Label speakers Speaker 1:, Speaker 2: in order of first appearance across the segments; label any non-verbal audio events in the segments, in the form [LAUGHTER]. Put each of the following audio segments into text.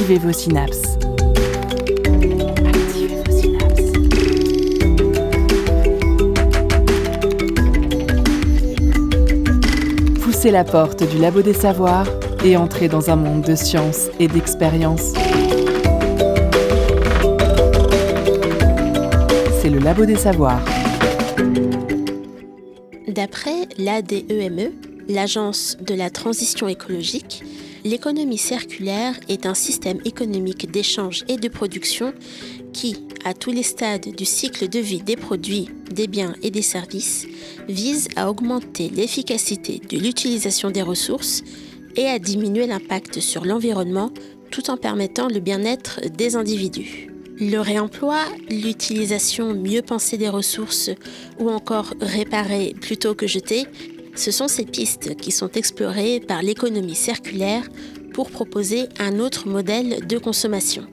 Speaker 1: Activez vos synapses. Activez vos synapses. Poussez la porte du labo des savoirs et entrez dans un monde de science et d'expérience. C'est le labo des savoirs.
Speaker 2: D'après l'ADEME, l'Agence de la transition écologique, l'économie circulaire est un système économique d'échange et de production qui, à tous les stades du cycle de vie des produits, des biens et des services, vise à augmenter l'efficacité de l'utilisation des ressources et à diminuer l'impact sur l'environnement tout en permettant le bien-être des individus. Le réemploi, l'utilisation mieux pensée des ressources ou encore réparer plutôt que jeter, ce sont ces pistes qui sont explorées par l'économie circulaire pour proposer un autre modèle de consommation.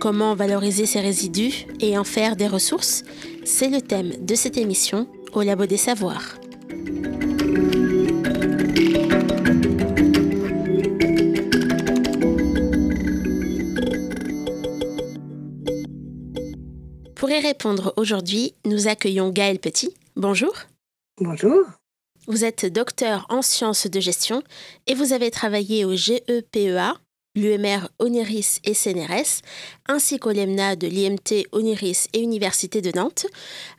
Speaker 2: Comment valoriser ces résidus et en faire des ressources? C'est le thème de cette émission au Labo des Savoirs. Pour y répondre aujourd'hui, nous accueillons Gaël Petit. Bonjour.
Speaker 3: Bonjour.
Speaker 2: Vous êtes docteur en sciences de gestion et vous avez travaillé au GEPEA, l'UMR Oniris et CNRS, ainsi qu'au LEMNA de l'IMT Oniris et Université de Nantes.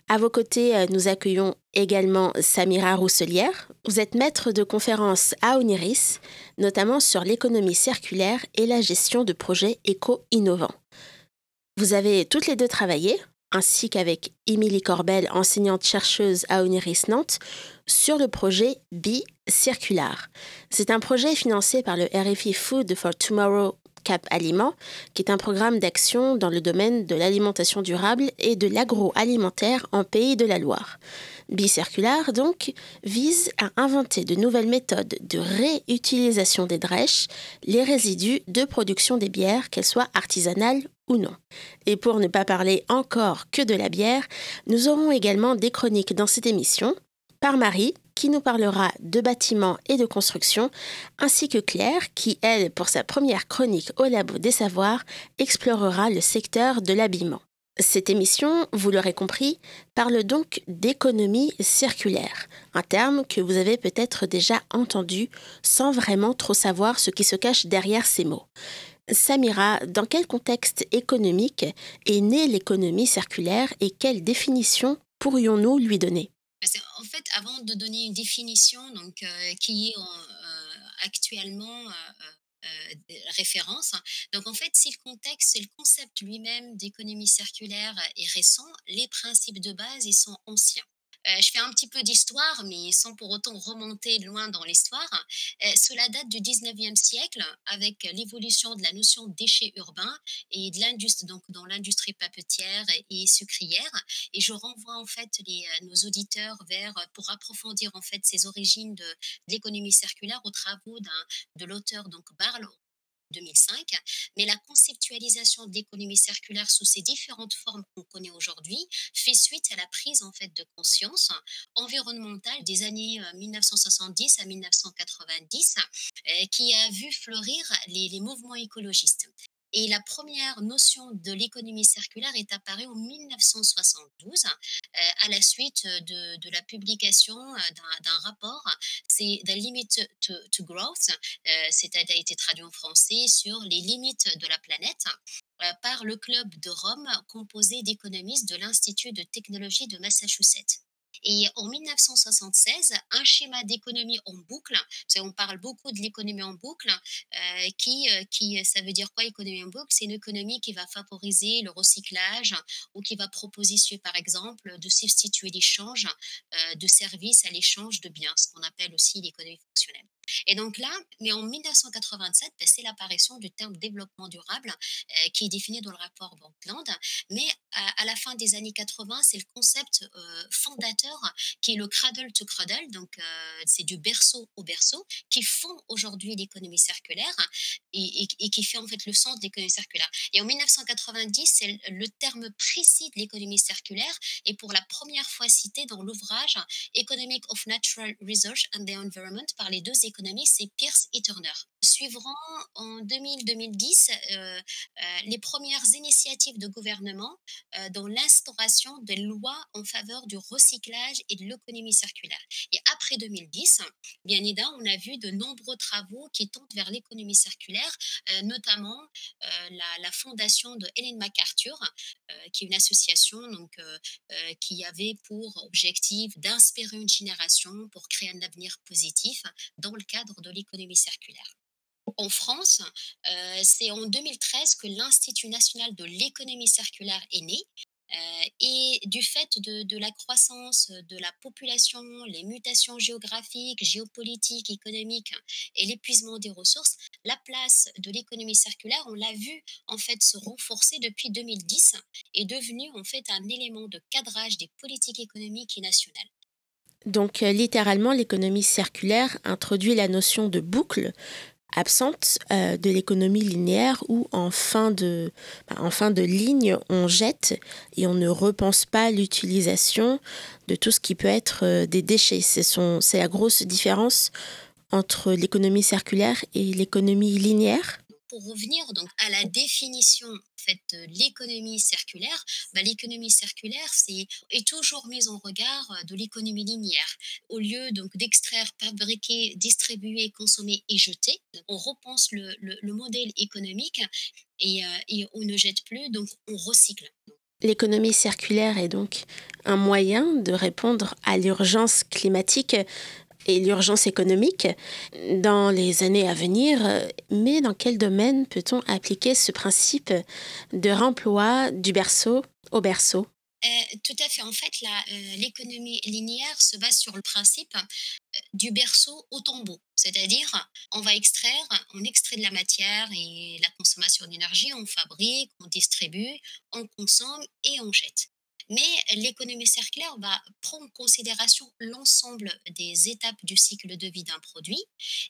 Speaker 2: À vos côtés, euh, nous accueillons également Samira Rousselière. Vous êtes maître de conférences à Oniris, notamment sur l'économie circulaire et la gestion de projets éco-innovants. Vous avez toutes les deux travaillé, ainsi qu'avec Émilie Corbel, enseignante-chercheuse à Oniris Nantes, sur le projet Be Circular. C'est un projet financé par le RFI Food for Tomorrow Cap Aliment, qui est un programme d'action dans le domaine de l'alimentation durable et de l'agroalimentaire en Pays de la Loire. Bicircular, donc, vise à inventer de nouvelles méthodes de réutilisation des drèches, les résidus de production des bières, qu'elles soient artisanales ou non. Et pour ne pas parler encore que de la bière, nous aurons également des chroniques dans cette émission par Marie, qui nous parlera de bâtiments et de construction, ainsi que Claire, qui, elle, pour sa première chronique au Labo des Savoirs, explorera le secteur de l'habillement. Cette émission, vous l'aurez compris, parle donc d'économie circulaire, un terme que vous avez peut-être déjà entendu sans vraiment trop savoir ce qui se cache derrière ces mots. Samira, dans quel contexte économique est née l'économie circulaire et quelle définition pourrions-nous lui donner?
Speaker 4: En fait, avant de donner une définition donc, euh, qui est euh, actuellement euh, référence. Donc en fait, si le contexte, c'est le concept lui-même d'économie circulaire est récent, les principes de base, ils sont anciens. Euh, je fais un petit peu d'histoire, mais sans pour autant remonter loin dans l'histoire. Euh, cela date du 19e siècle avec l'évolution de la notion de déchets urbains et de l'industrie, donc dans l'industrie papetière et sucrière. Et je renvoie en fait euh, nos auditeurs vers, pour approfondir en fait ces origines de, de l'économie circulaire aux travaux de l'auteur donc Barlow 2005, mais la conceptualisation de l'économie circulaire sous ses différentes formes qu'on connaît aujourd'hui fait suite à la prise en fait de conscience environnementale des années 1970 euh, à 1990 euh, qui a vu fleurir les, les mouvements écologistes. Et la première notion de l'économie circulaire est apparue en 1972 euh, à la suite de, de la publication euh, d'un rapport, c'est The Limit to, to Growth, euh, c'est a été traduit en français sur les limites de la planète par le club de Rome composé d'économistes de l'Institut de technologie de Massachusetts. Et en 1976, un schéma d'économie en boucle, on parle beaucoup de l'économie en boucle, euh, qui, euh, qui, ça veut dire quoi économie en boucle? C'est une économie qui va favoriser le recyclage ou qui va proposer, par exemple, de substituer l'échange euh, de services à l'échange de biens, ce qu'on appelle aussi l'économie fonctionnelle. Et donc là, mais en 1987, ben, c'est l'apparition du terme développement durable euh, qui est défini dans le rapport Brundtland. Mais à, la fin des années 80, c'est le concept euh, fondateur qui est le cradle to cradle, donc euh, c'est du berceau au berceau, qui font aujourd'hui l'économie circulaire et, qui fait en fait le sens de l'économie circulaire. Et en 1990, c'est le terme précis de l'économie circulaire et pour la première fois cité dans l'ouvrage Economic of Natural Research and the Environment par les deux c'est Pierce et Turner. Suivront en 2000-2010 les premières initiatives de gouvernement dans l'instauration des lois en faveur du recyclage et de l'économie circulaire. Et après 2010, bien évidemment, on a vu de nombreux travaux qui tendent vers l'économie circulaire, notamment la, fondation de Hélène MacArthur, qui est une association donc, qui avait pour objectif d'inspirer une génération pour créer un avenir positif dans le cadre de l'économie circulaire. En France, euh, c'est en 2013 que l'Institut national de l'économie circulaire est né. Euh, et du fait de, la croissance de la population, les mutations géographiques, géopolitiques, économiques et l'épuisement des ressources, la place de l'économie circulaire, on l'a vu en fait se renforcer depuis 2010 est devenue en fait un élément de cadrage des politiques économiques et nationales.
Speaker 2: Donc euh, littéralement, l'économie circulaire introduit la notion de boucle absente euh, de l'économie linéaire où en fin, de, bah, en fin de ligne, on jette et on ne repense pas l'utilisation de tout ce qui peut être euh, des déchets. C'est la grosse différence entre l'économie circulaire et l'économie linéaire
Speaker 4: pour revenir donc à la définition fait, de l'économie circulaire, bah, l'économie circulaire c'est, est toujours mise en regard euh, de l'économie linéaire. Au lieu donc d'extraire, fabriquer, distribuer, consommer et jeter, on repense le, le, modèle économique euh, et on ne jette plus, donc on recycle.
Speaker 2: L'économie circulaire est donc un moyen de répondre à l'urgence climatique et l'urgence économique dans les années à venir, mais dans quel domaine peut-on appliquer ce principe de remploi du berceau au berceau?
Speaker 4: Euh, tout à fait. En fait, euh, l'économie linéaire se base sur le principe euh, du berceau au tombeau. C'est-à-dire, on va extraire, on extrait de la matière et la consommation d'énergie, on fabrique, on distribue, on consomme et on jette. Mais l'économie circulaire va prendre en considération l'ensemble des étapes du cycle de vie d'un produit.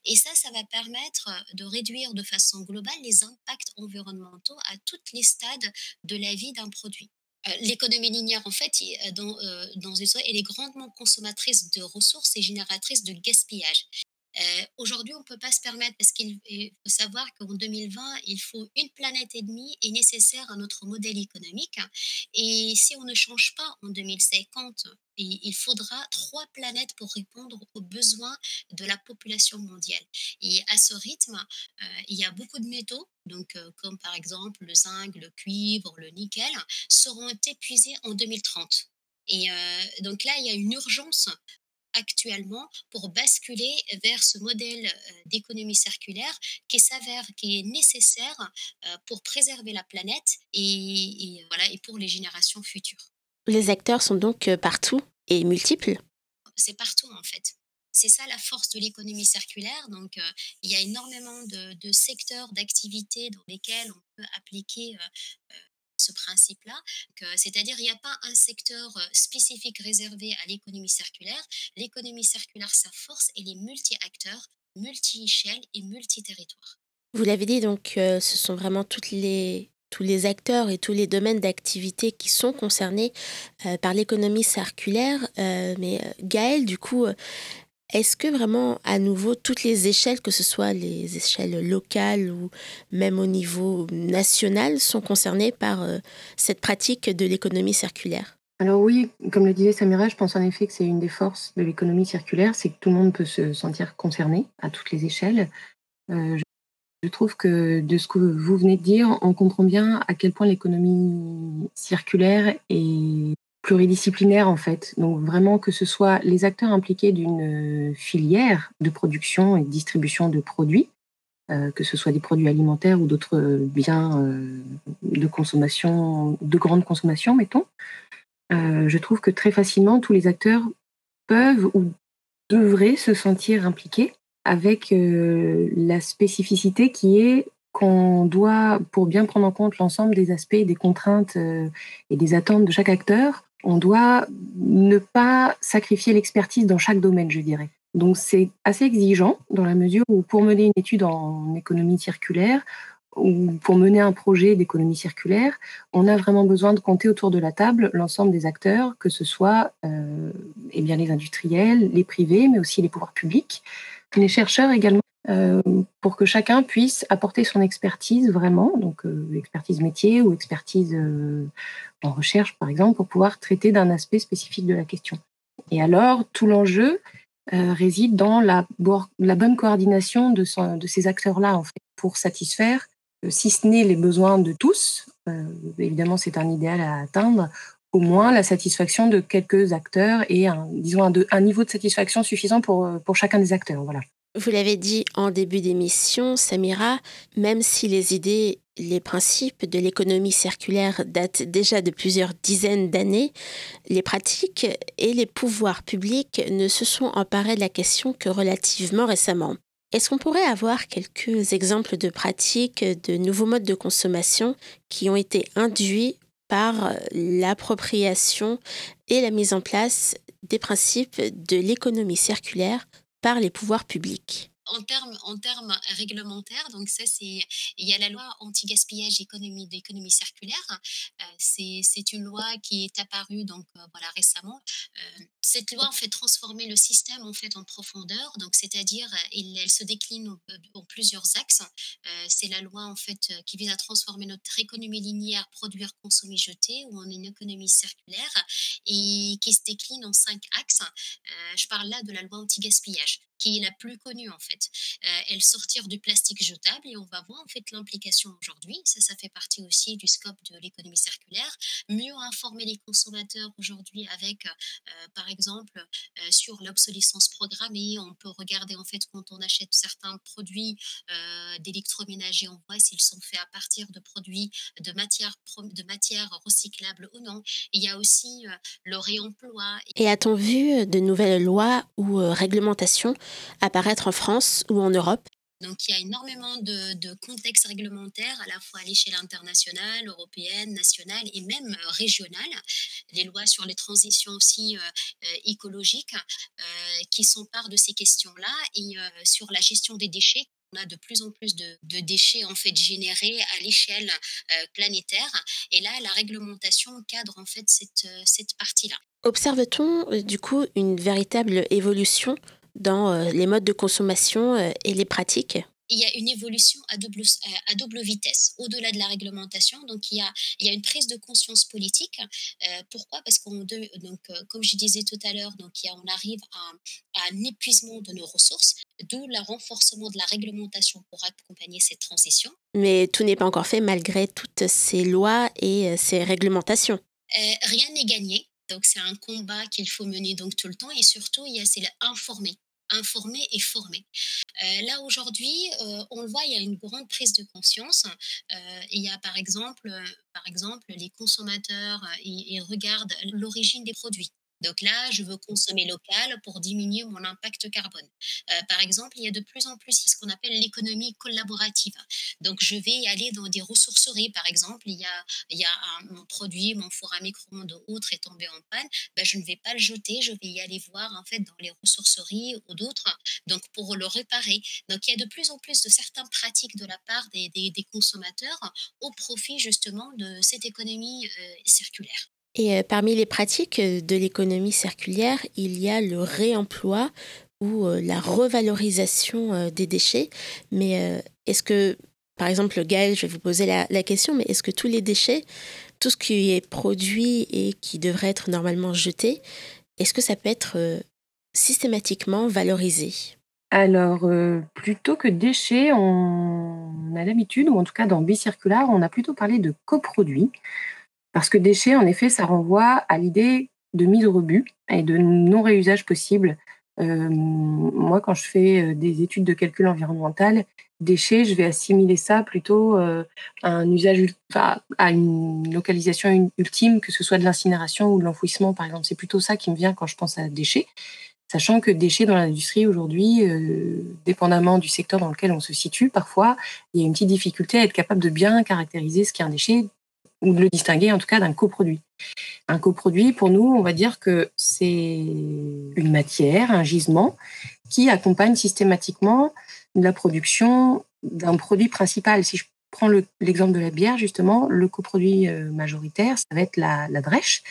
Speaker 4: Et ça, ça va permettre de réduire de façon globale les impacts environnementaux à tous les stades de la vie d'un produit. Euh, l'économie linéaire, en fait, dans, euh, dans une elle est grandement consommatrice de ressources et génératrice de gaspillage. Euh, aujourd'hui, on ne peut pas se permettre parce qu'il faut savoir qu'en 2020, il faut une planète et demie est nécessaire à notre modèle économique. Et si on ne change pas en 2050, il faudra trois planètes pour répondre aux besoins de la population mondiale. Et à ce rythme, euh, il y a beaucoup de métaux, donc euh, comme par exemple le zinc, le cuivre, le nickel, seront épuisés en 2030. Et donc là, il y a une urgence actuellement pour basculer vers ce modèle euh, d'économie circulaire qui s'avère qui est nécessaire euh, pour préserver la planète et, euh, voilà et pour les générations futures.
Speaker 2: Les acteurs sont donc partout et multiples.
Speaker 4: C'est partout en fait. C'est ça la force de l'économie circulaire. Donc, il y a énormément de, secteurs d'activité dans lesquels on peut appliquer ce principe-là, c'est-à-dire il n'y a pas un secteur euh, spécifique réservé à l'économie circulaire. L'économie circulaire, sa force, elle est multi-acteurs, multi-échelles et multi-territoires.
Speaker 2: Vous l'avez dit, donc euh, ce sont vraiment les, tous les acteurs et tous les domaines d'activité qui sont concernés euh, par l'économie circulaire. mais Gaël, du coup, est-ce que vraiment, à nouveau, toutes les échelles, que ce soit les échelles locales ou même au niveau national, sont concernées par euh, cette pratique de l'économie circulaire?
Speaker 3: Alors oui, comme le disait Samira, je pense en effet que c'est une des forces de l'économie circulaire, c'est que tout le monde peut se sentir concerné à toutes les échelles. Euh, je trouve que de ce que vous venez de dire, on comprend bien à quel point l'économie circulaire est pluridisciplinaire en fait. Donc vraiment que ce soit les acteurs impliqués d'une euh, filière de production et distribution de produits, euh, que ce soit des produits alimentaires ou d'autres biens euh, de consommation, de grande consommation, mettons. je trouve que très facilement tous les acteurs peuvent ou devraient se sentir impliqués avec la spécificité qui est qu'on doit, pour bien prendre en compte l'ensemble des aspects, des contraintes et des attentes de chaque acteur, on doit ne pas sacrifier l'expertise dans chaque domaine, je dirais. Donc c'est assez exigeant dans la mesure où pour mener une étude en économie circulaire ou pour mener un projet d'économie circulaire, on a vraiment besoin de compter autour de la table l'ensemble des acteurs, que ce soit euh, eh bien les industriels, les privés, mais aussi les pouvoirs publics, les chercheurs également. Pour que chacun puisse apporter son expertise vraiment, donc expertise métier ou expertise en recherche par exemple, pour pouvoir traiter d'un aspect spécifique de la question. Et alors, tout l'enjeu réside dans la, bonne coordination de, ces acteurs-là, en fait, pour satisfaire, si ce n'est les besoins de tous, évidemment c'est un idéal à atteindre, au moins la satisfaction de quelques acteurs et un, disons un niveau de satisfaction suffisant pour, pour chacun des acteurs. Voilà.
Speaker 2: Vous l'avez dit en début d'émission, Samira, même si les idées, les principes de l'économie circulaire datent déjà de plusieurs dizaines d'années, les pratiques et les pouvoirs publics ne se sont emparés de la question que relativement récemment. Est-ce qu'on pourrait avoir quelques exemples de pratiques, de nouveaux modes de consommation qui ont été induits par l'appropriation et la mise en place des principes de l'économie circulaire par les pouvoirs publics
Speaker 4: en termes en termes réglementaires, donc ça c'est il y a la loi anti-gaspillage économie d'économie circulaire. Euh, c'est une loi qui est apparue donc euh, voilà récemment. Euh, cette loi en fait transformer le système en fait en profondeur, donc c'est-à-dire elle, se décline en, plusieurs axes. c'est la loi en fait qui vise à transformer notre économie linéaire produire consommer jeter ou en une économie circulaire et qui se décline en cinq axes. je parle là de la loi anti-gaspillage qui est la plus connue en fait. Euh, elle sortir du plastique jetable et on va voir en fait l'implication aujourd'hui. Ça, ça fait partie aussi du scope de l'économie circulaire. Mieux informer les consommateurs aujourd'hui avec, euh, par exemple, euh, sur l'obsolescence programmée. On peut regarder en fait quand on achète certains produits d'électroménager, on voit s'ils sont faits à partir de produits de matières de matière recyclables ou non. Il y a aussi le réemploi.
Speaker 2: Et a-t-on vu de nouvelles lois ou réglementations apparaître en France ou en Europe
Speaker 4: donc, il y a énormément de, contextes réglementaires, à la fois à l'échelle internationale, européenne, nationale et même euh, régionale. Les lois sur les transitions aussi euh, euh, écologiques qui s'emparent de ces questions-là et sur la gestion des déchets. On a de plus en plus de, déchets en fait générés à l'échelle planétaire et là la réglementation cadre en fait cette, cette partie-là.
Speaker 2: Observe-t-on du coup une véritable évolution dans euh, les modes de consommation euh, et les pratiques
Speaker 4: il y a une évolution à double, euh, à double vitesse, au-delà de la réglementation. Donc, il y a, il y a une prise de conscience politique. pourquoi? Parce qu'on, donc, comme je disais tout à l'heure, donc, il y a, on arrive à, à, un épuisement de nos ressources, d'où le renforcement de la réglementation pour accompagner cette transition.
Speaker 2: Mais tout n'est pas encore fait malgré toutes ces lois et ces réglementations.
Speaker 4: rien n'est gagné. Donc c'est un combat qu'il faut mener donc tout le temps et surtout il y a c'est informer informer et former. Euh, là aujourd'hui, euh, on le voit, il y a une grande prise de conscience. Euh, il y a par exemple, par exemple les consommateurs, ils regardent l'origine des produits. Donc là, je veux consommer local pour diminuer mon impact carbone. Euh, par exemple, il y a de plus en plus ce qu'on appelle l'économie collaborative. Donc je vais aller dans des ressourceries, par exemple, il y a, mon produit, mon four à micro-ondes ou autre est tombé en panne, ben, je ne vais pas le jeter, je vais y aller voir en fait dans les ressourceries ou d'autres, donc pour le réparer. Donc il y a de plus en plus de certaines pratiques de la part des, des, consommateurs au profit justement de cette économie euh, circulaire.
Speaker 2: Et euh, parmi les pratiques euh, de l'économie circulaire, il y a le réemploi ou euh, la revalorisation des déchets. Mais est-ce que, par exemple, Gaël, je vais vous poser la, question, mais est-ce que tous les déchets, tout ce qui est produit et qui devrait être normalement jeté, est-ce que ça peut être systématiquement valorisé?
Speaker 3: Alors, plutôt que déchets, on a l'habitude, ou en tout cas dans Bicirculaire, on a plutôt parlé de coproduits. Parce que déchets, en effet, ça renvoie à l'idée de mise au rebut et de non-réusage possible. Euh, moi, quand je fais euh, des études de calcul environnemental, déchets, je vais assimiler ça plutôt euh, à une localisation ultime, que ce soit de l'incinération ou de l'enfouissement, par exemple. C'est plutôt ça qui me vient quand je pense à déchets. Sachant que déchets dans l'industrie aujourd'hui, dépendamment du secteur dans lequel on se situe, parfois, il y a une petite difficulté à être capable de bien caractériser ce qu'est un déchet ou de le distinguer en tout cas d'un coproduit. Un coproduit, pour nous, on va dire que c'est une matière, un gisement, qui accompagne systématiquement la production d'un produit principal. Si je prends l'exemple de la bière, justement, le coproduit euh, majoritaire, ça va être la, la drèche.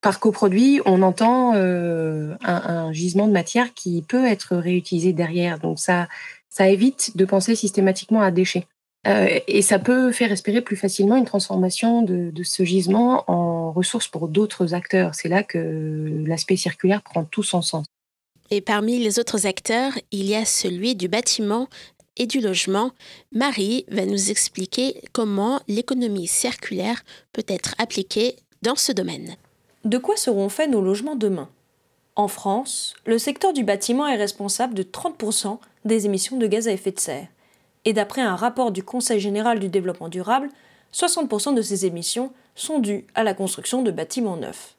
Speaker 3: Par coproduit, on entend euh, un, un, gisement de matière qui peut être réutilisé derrière. Donc ça, ça évite de penser systématiquement à déchets. Euh, et ça peut faire espérer plus facilement une transformation de, ce gisement en ressources pour d'autres acteurs. C'est là que l'aspect circulaire prend tout son sens.
Speaker 2: Et parmi les autres acteurs, il y a celui du bâtiment et du logement. Marie va nous expliquer comment l'économie circulaire peut être appliquée dans ce domaine.
Speaker 5: De quoi seront faits nos logements demain? En France, le secteur du bâtiment est responsable de 30% des émissions de gaz à effet de serre et d'après un rapport du Conseil général du développement durable, 60% de ces émissions sont dues à la construction de bâtiments neufs.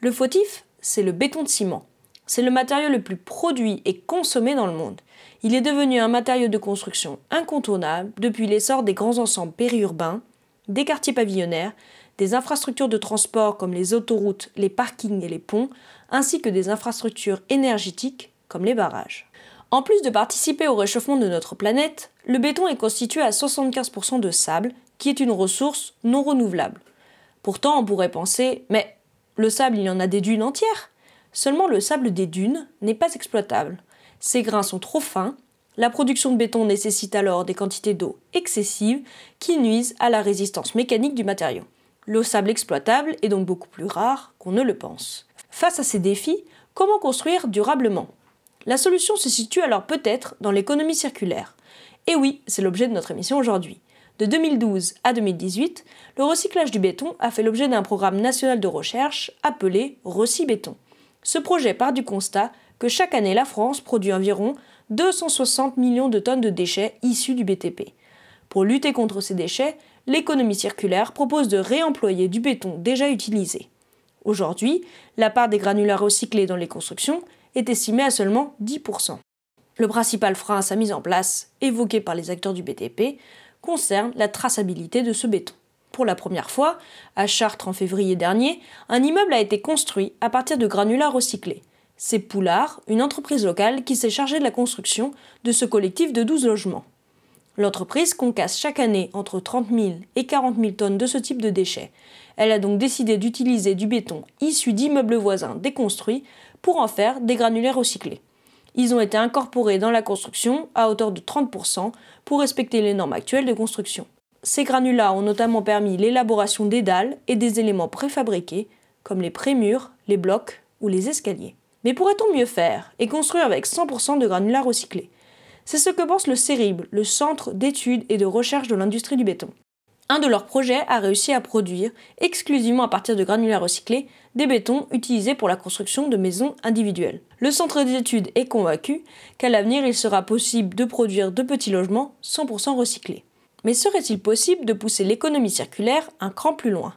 Speaker 5: Le fautif, c'est le béton de ciment. C'est le matériau le plus produit et consommé dans le monde. Il est devenu un matériau de construction incontournable depuis l'essor des grands ensembles périurbains, des quartiers pavillonnaires, des infrastructures de transport comme les autoroutes, les parkings et les ponts, ainsi que des infrastructures énergétiques comme les barrages. En plus de participer au réchauffement de notre planète, le béton est constitué à 75% de sable, qui est une ressource non renouvelable. Pourtant, on pourrait penser, mais le sable, il y en a des dunes entières. Seulement le sable des dunes n'est pas exploitable. Ses grains sont trop fins, la production de béton nécessite alors des quantités d'eau excessives qui nuisent à la résistance mécanique du matériau. Le sable exploitable est donc beaucoup plus rare qu'on ne le pense. Face à ces défis, comment construire durablement? La solution se situe alors peut-être dans l'économie circulaire. Et oui, c'est l'objet de notre émission aujourd'hui. De 2012 à 2018, le recyclage du béton a fait l'objet d'un programme national de recherche appelé Recy-Béton. Ce projet part du constat que chaque année la France produit environ 260 millions de tonnes de déchets issus du BTP. Pour lutter contre ces déchets, l'économie circulaire propose de réemployer du béton déjà utilisé. Aujourd'hui, la part des granulats recyclés dans les constructions est estimé à seulement 10%. Le principal frein à sa mise en place, évoqué par les acteurs du BTP, concerne la traçabilité de ce béton. Pour la première fois, à Chartres en février dernier, un immeuble a été construit à partir de granulats recyclés. C'est Poulard, une entreprise locale qui s'est chargée de la construction de ce collectif de 12 logements. L'entreprise concasse chaque année entre 30 000 et 40 000 tonnes de ce type de déchets. Elle a donc décidé d'utiliser du béton issu d'immeubles voisins déconstruits pour en faire des granulaires recyclés. Ils ont été incorporés dans la construction à hauteur de 30% pour respecter les normes actuelles de construction. Ces granulats ont notamment permis l'élaboration des dalles et des éléments préfabriqués comme les prémurs, les blocs ou les escaliers. Mais pourrait-on mieux faire et construire avec 100% de granulats recyclés? C'est ce que pense le CERIB, le Centre d'études et de recherche de l'industrie du béton. Un de leurs projets a réussi à produire, exclusivement à partir de granulats recyclés, des bétons utilisés pour la construction de maisons individuelles. Le centre d'études est convaincu qu'à l'avenir il sera possible de produire de petits logements 100% recyclés. Mais serait-il possible de pousser l'économie circulaire un cran plus loin?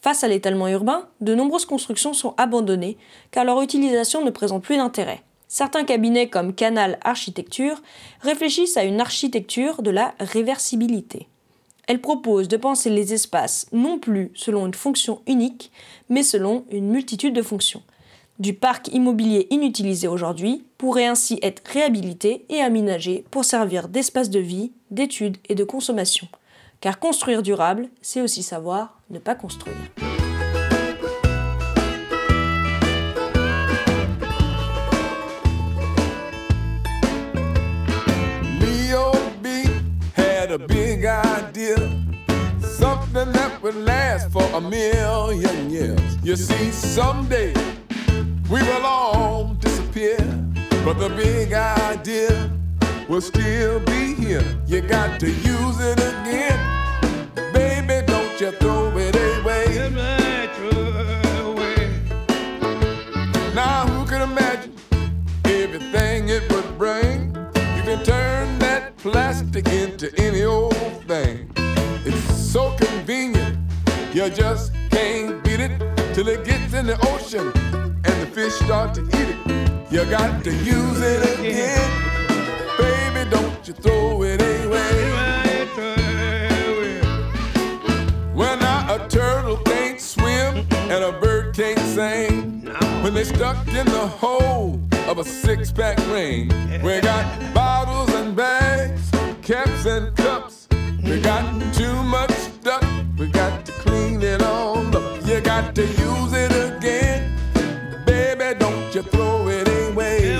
Speaker 5: Face à l'étalement urbain, de nombreuses constructions sont abandonnées car leur utilisation ne présente plus d'intérêt. Certains cabinets comme Canal Architecture réfléchissent à une architecture de la réversibilité. Elle propose de penser les espaces non plus selon une fonction unique, mais selon une multitude de fonctions. Du parc immobilier inutilisé aujourd'hui pourrait ainsi être réhabilité et aménagé pour servir d'espace de vie, d'études et de consommation. Car construire durable, c'est aussi savoir ne pas construire. Something that would last for a million years. You see, someday we will all disappear, but the big idea will still be here. You got to use it again, baby. Don't you throw it away. Now, who could imagine everything it would bring? You can turn that plastic into any old thing. So convenient, you just can't beat it till it gets in the ocean and the fish start to eat it. You got to use it again, baby. Don't you throw it away. When a turtle can't swim and a bird can't sing, when they're stuck in the hole of a six pack ring, we got bottles and bags caps and cups. We got too much stuff. We got to clean it all up. You got to use it again. Baby, don't you throw it away.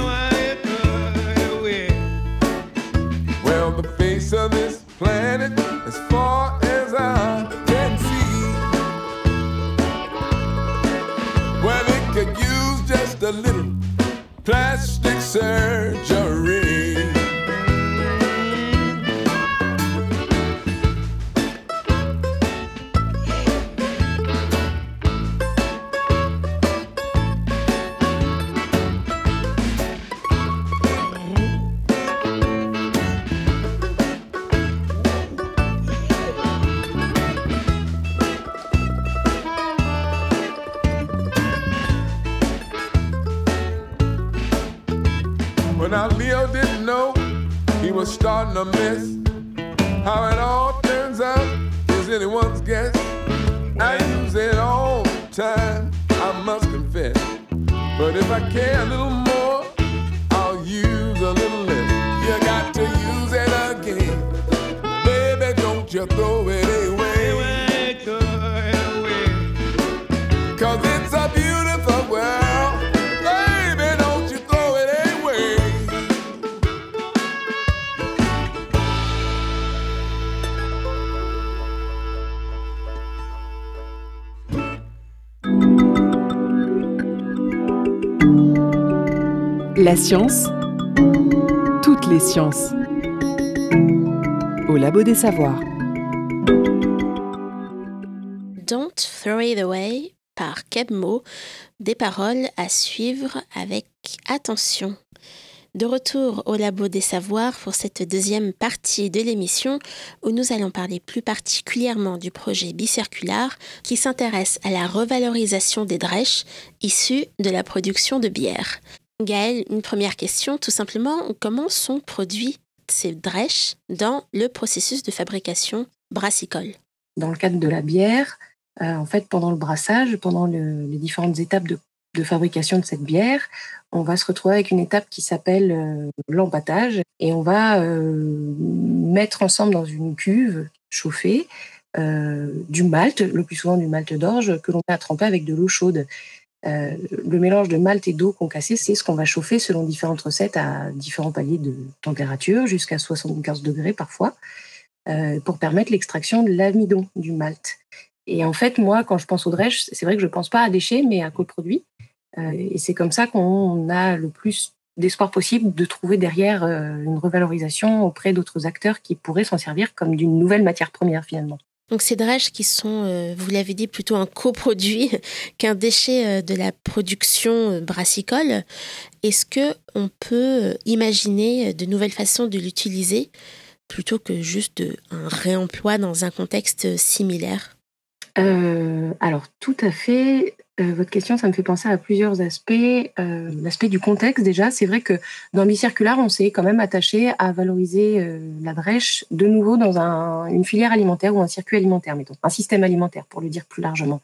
Speaker 6: Well, the face of this planet, as far as I can see, well, it could use just a little plastic sir. To miss. How it all turns out is anyone's guess. I use it all the time, I must confess. But if I care a little more, I'll use a little less. You got to use it again. Baby, don't you throw it away. Cause
Speaker 1: La science, toutes les sciences. Au Labo des Savoirs.
Speaker 2: Don't Throw It Away par Kebmo, des paroles à suivre avec attention. De retour au Labo des Savoirs pour cette deuxième partie de l'émission où nous allons parler plus particulièrement du projet bicirculaire qui s'intéresse à la revalorisation des drèches issues de la production de bière. Gaëlle, une première question, tout simplement, comment sont produits ces drèches dans le processus de fabrication brassicole?
Speaker 3: Dans le cadre de la bière, euh, en fait, pendant le brassage, pendant le- les différentes étapes de, fabrication de cette bière, on va se retrouver avec une étape qui s'appelle euh, et on va euh, mettre ensemble dans une cuve chauffée euh, du malt, le plus souvent du malt d'orge, que l'on à tremper avec de l'eau chaude. Euh, le mélange de malt et d'eau concassée, c'est ce qu'on va chauffer selon différentes recettes à différents paliers de température, jusqu'à 75 degrés parfois, euh, pour permettre l'extraction de l'amidon du malt. Et en fait, moi, quand je pense aux drèches, c'est vrai que je ne pense pas à déchets, mais à coproduits. Euh, et c'est comme ça qu'on a le plus d'espoir possible de trouver derrière euh, une revalorisation auprès d'autres acteurs qui pourraient s'en servir comme d'une nouvelle matière première finalement.
Speaker 2: Donc ces qui sont, euh, vous l'avez dit, plutôt un coproduit [LAUGHS] qu'un déchet euh, de la production euh, brassicole, est-ce que on peut imaginer de nouvelles façons de l'utiliser plutôt que juste un réemploi dans un contexte similaire?
Speaker 3: Alors, tout à fait. Euh, votre question, ça me fait penser à plusieurs aspects. Euh, L'aspect du contexte, déjà, c'est vrai que dans Bicirculaire, on s'est quand même attaché à valoriser euh, la drèche de nouveau dans un- une filière alimentaire ou un circuit alimentaire, mettons, un système alimentaire, pour le dire plus largement.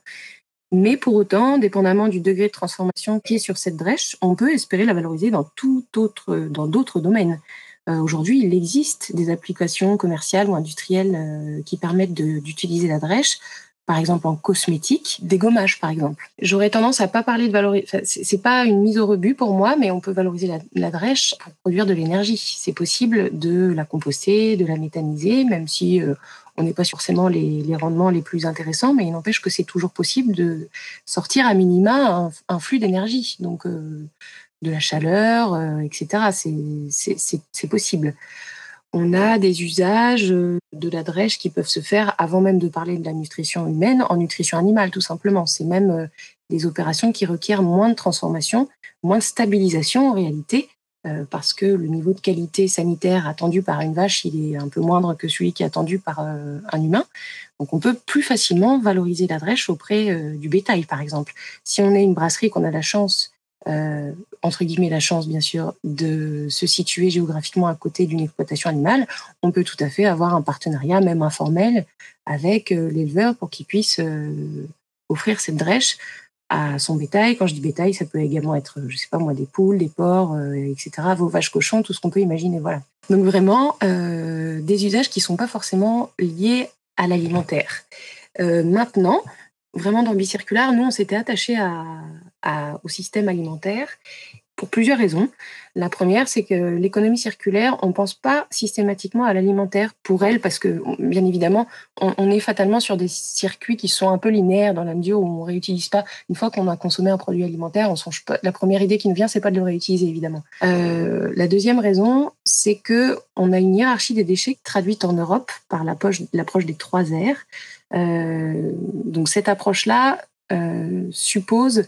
Speaker 3: Mais pour autant, dépendamment du degré de transformation qui est sur cette drèche, on peut espérer la valoriser dans tout autre, dans d'autres domaines. Aujourd'hui, il existe des applications commerciales ou industrielles qui permettent d'utiliser la drèche par exemple en cosmétique, des gommages par exemple. J'aurais tendance à pas parler de valoriser, c'est c'est pas une mise au rebut pour moi, mais on peut valoriser la, la drèche pour produire de l'énergie. C'est possible de la composter, de la méthaniser, même si euh, on n'est pas forcément les, les rendements les plus intéressants, mais il n'empêche que c'est toujours possible de sortir à minima un, flux d'énergie, donc euh, de la chaleur, euh, etc. C'est possible on a des usages euh, de la drèche qui peuvent se faire avant même de parler de la nutrition humaine, en nutrition animale tout simplement. C'est même euh, des opérations qui requièrent moins de transformation, moins de stabilisation en réalité, euh, parce que le niveau de qualité sanitaire attendu par une vache, il est un peu moindre que celui qui est attendu par un humain. Donc on peut plus facilement valoriser la drèche auprès du bétail, par exemple. Si on est une brasserie qu'on a la chance euh, entre guillemets la chance bien sûr de se situer géographiquement à côté d'une exploitation animale, on peut tout à fait avoir un partenariat même informel avec euh, l'éleveur pour qu'il puisse euh, offrir cette drèche à son bétail. Quand je dis bétail, ça peut également être, je sais pas moi, des poules, des porcs, etc., vos vaches cochons, tout ce qu'on peut imaginer. Voilà. Donc vraiment des usages qui sont pas forcément liés à l'alimentaire. Maintenant, vraiment dans Bicirculaire, nous, on s'était attaché au système alimentaire pour plusieurs raisons. La première, c'est que l'économie circulaire, on ne pense pas systématiquement à l'alimentaire pour elle, parce que, bien évidemment, on, est fatalement sur des circuits qui sont un peu linéaires dans la mesure où on ne réutilise pas. Une fois qu'on a consommé un produit alimentaire, on pas. La première idée qui nous vient, c'est pas de le réutiliser, évidemment. Euh, la deuxième raison, c'est que on a une hiérarchie des déchets traduite en Europe par l'approche des trois R. Euh, donc cette approche-là euh, suppose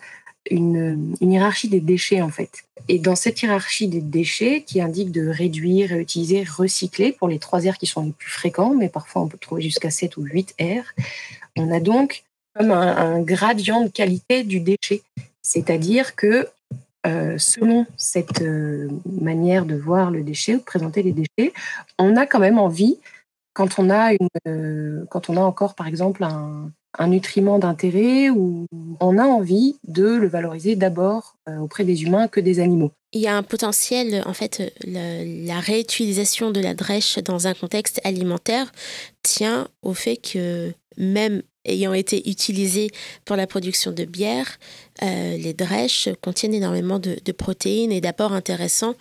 Speaker 3: une, hiérarchie des déchets en fait. Et dans cette hiérarchie des déchets qui indique de réduire, réutiliser, recycler pour les trois R qui sont les plus fréquents, mais parfois on peut trouver jusqu'à 7 ou 8 R, on a donc comme un, gradient de qualité du déchet. C'est-à-dire que euh, selon cette manière de voir le déchet, de présenter les déchets, on a quand même envie, quand on a, une, euh, quand on a encore par exemple un, nutriment d'intérêt ou on a envie de le valoriser d'abord euh, auprès des humains que des animaux.
Speaker 2: Il y a un potentiel, en fait, la réutilisation de la drèche dans un contexte alimentaire tient au fait que même ayant été utilisées pour la production de bière, euh, les drèches contiennent énormément de protéines et d'apports intéressants